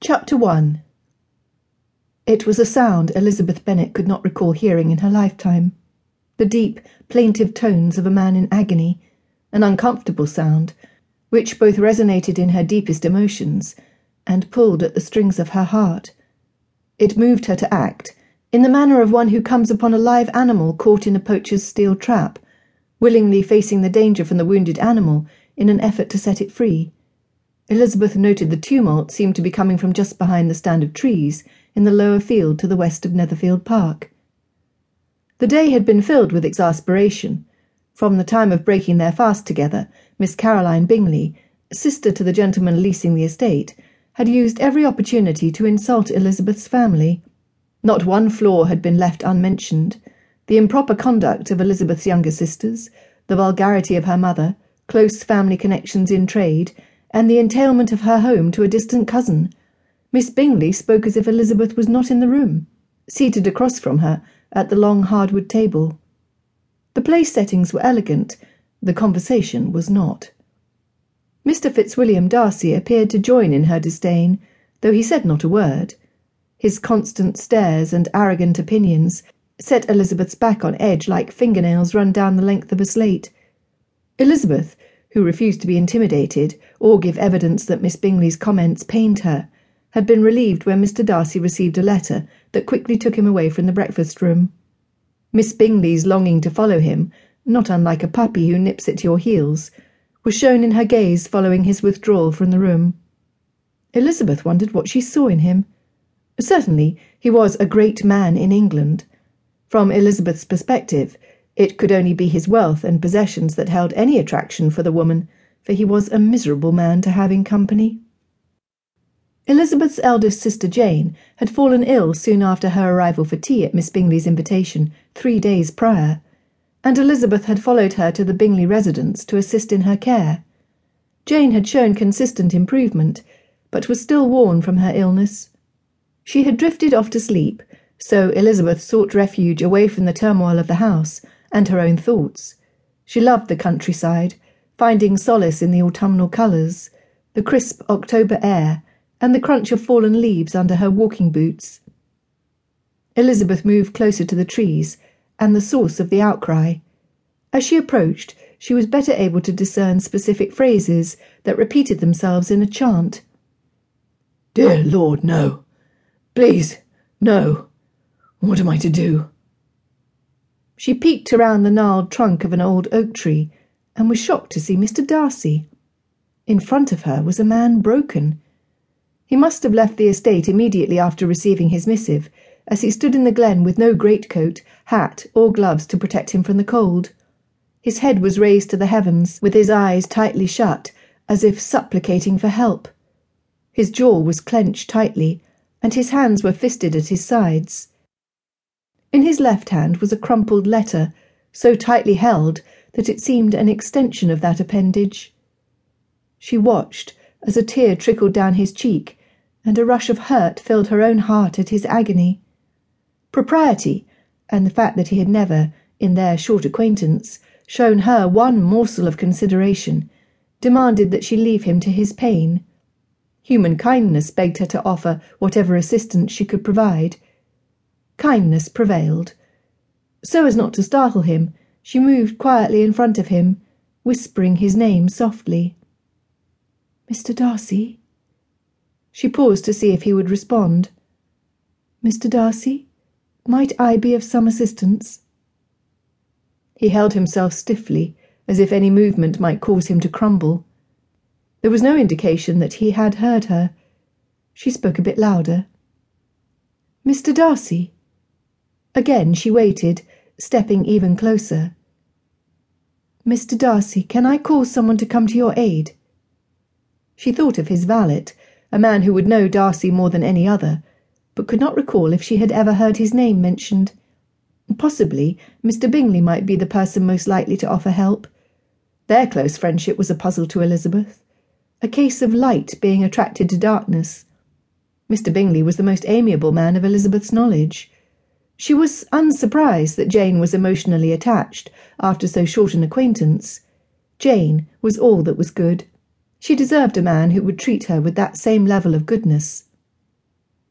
Chapter 1 It was a sound Elizabeth Bennet could not recall hearing in her lifetime. The deep, plaintive tones of a man in agony, an uncomfortable sound, which both resonated in her deepest emotions and pulled at the strings of her heart. It moved her to act, in the manner of one who comes upon a live animal caught in a poacher's steel trap, willingly facing the danger from the wounded animal in an effort to set it free. Elizabeth noted the tumult seemed to be coming from just behind the stand of trees in the lower field to the west of Netherfield Park. The day had been filled with exasperation. From the time of breaking their fast together, Miss Caroline Bingley, sister to the gentleman leasing the estate, had used every opportunity to insult Elizabeth's family. Not one flaw had been left unmentioned. The improper conduct of Elizabeth's younger sisters, the vulgarity of her mother, close family connections in trade, and the entailment of her home to a distant cousin. Miss Bingley spoke as if Elizabeth was not in the room, seated across from her at the long hardwood table. The place settings were elegant, the conversation was not. Mr. Fitzwilliam Darcy appeared to join in her disdain, though he said not a word. His constant stares and arrogant opinions set Elizabeth's back on edge like fingernails run down the length of a slate. Elizabeth, who refused to be intimidated or give evidence that Miss Bingley's comments pained her, had been relieved when Mr. Darcy received a letter that quickly took him away from the breakfast room. Miss Bingley's longing to follow him, not unlike a puppy who nips at your heels, was shown in her gaze following his withdrawal from the room. Elizabeth wondered what she saw in him. Certainly, he was a great man in England. From Elizabeth's perspective, it could only be his wealth and possessions that held any attraction for the woman, for he was a miserable man to have in company. Elizabeth's eldest sister Jane had fallen ill soon after her arrival for tea at Miss Bingley's invitation, three days prior, and Elizabeth had followed her to the Bingley residence to assist in her care. Jane had shown consistent improvement, but was still worn from her illness. She had drifted off to sleep, so Elizabeth sought refuge away from the turmoil of the house and her own thoughts. She loved the countryside, finding solace in the autumnal colours, the crisp October air, and the crunch of fallen leaves under her walking boots. Elizabeth moved closer to the trees and the source of the outcry. As she approached, she was better able to discern specific phrases that repeated themselves in a chant. Dear Lord, no. Please, no. What am I to do? She peeked around the gnarled trunk of an old oak tree and was shocked to see Mr. Darcy. In front of her was a man broken. He must have left the estate immediately after receiving his missive, as he stood in the glen with no greatcoat, hat, or gloves to protect him from the cold. His head was raised to the heavens, with his eyes tightly shut, as if supplicating for help. His jaw was clenched tightly, and his hands were fisted at his sides. In his left hand was a crumpled letter, so tightly held that it seemed an extension of that appendage. She watched as a tear trickled down his cheek, and a rush of hurt filled her own heart at his agony. Propriety, and the fact that he had never, in their short acquaintance, shown her one morsel of consideration, demanded that she leave him to his pain. Human kindness begged her to offer whatever assistance she could provide, Kindness prevailed. So as not to startle him, she moved quietly in front of him, whispering his name softly. Mr. Darcy? She paused to see if he would respond. Mr. Darcy, might I be of some assistance? He held himself stiffly, as if any movement might cause him to crumble. There was no indication that he had heard her. She spoke a bit louder. Mr. Darcy? Again she waited, stepping even closer. Mr. Darcy, can I call someone to come to your aid? She thought of his valet, a man who would know Darcy more than any other, but could not recall if she had ever heard his name mentioned. Possibly Mr. Bingley might be the person most likely to offer help. Their close friendship was a puzzle to Elizabeth, a case of light being attracted to darkness. Mr. Bingley was the most amiable man of Elizabeth's knowledge. She was unsurprised that Jane was emotionally attached after so short an acquaintance. Jane was all that was good. She deserved a man who would treat her with that same level of goodness.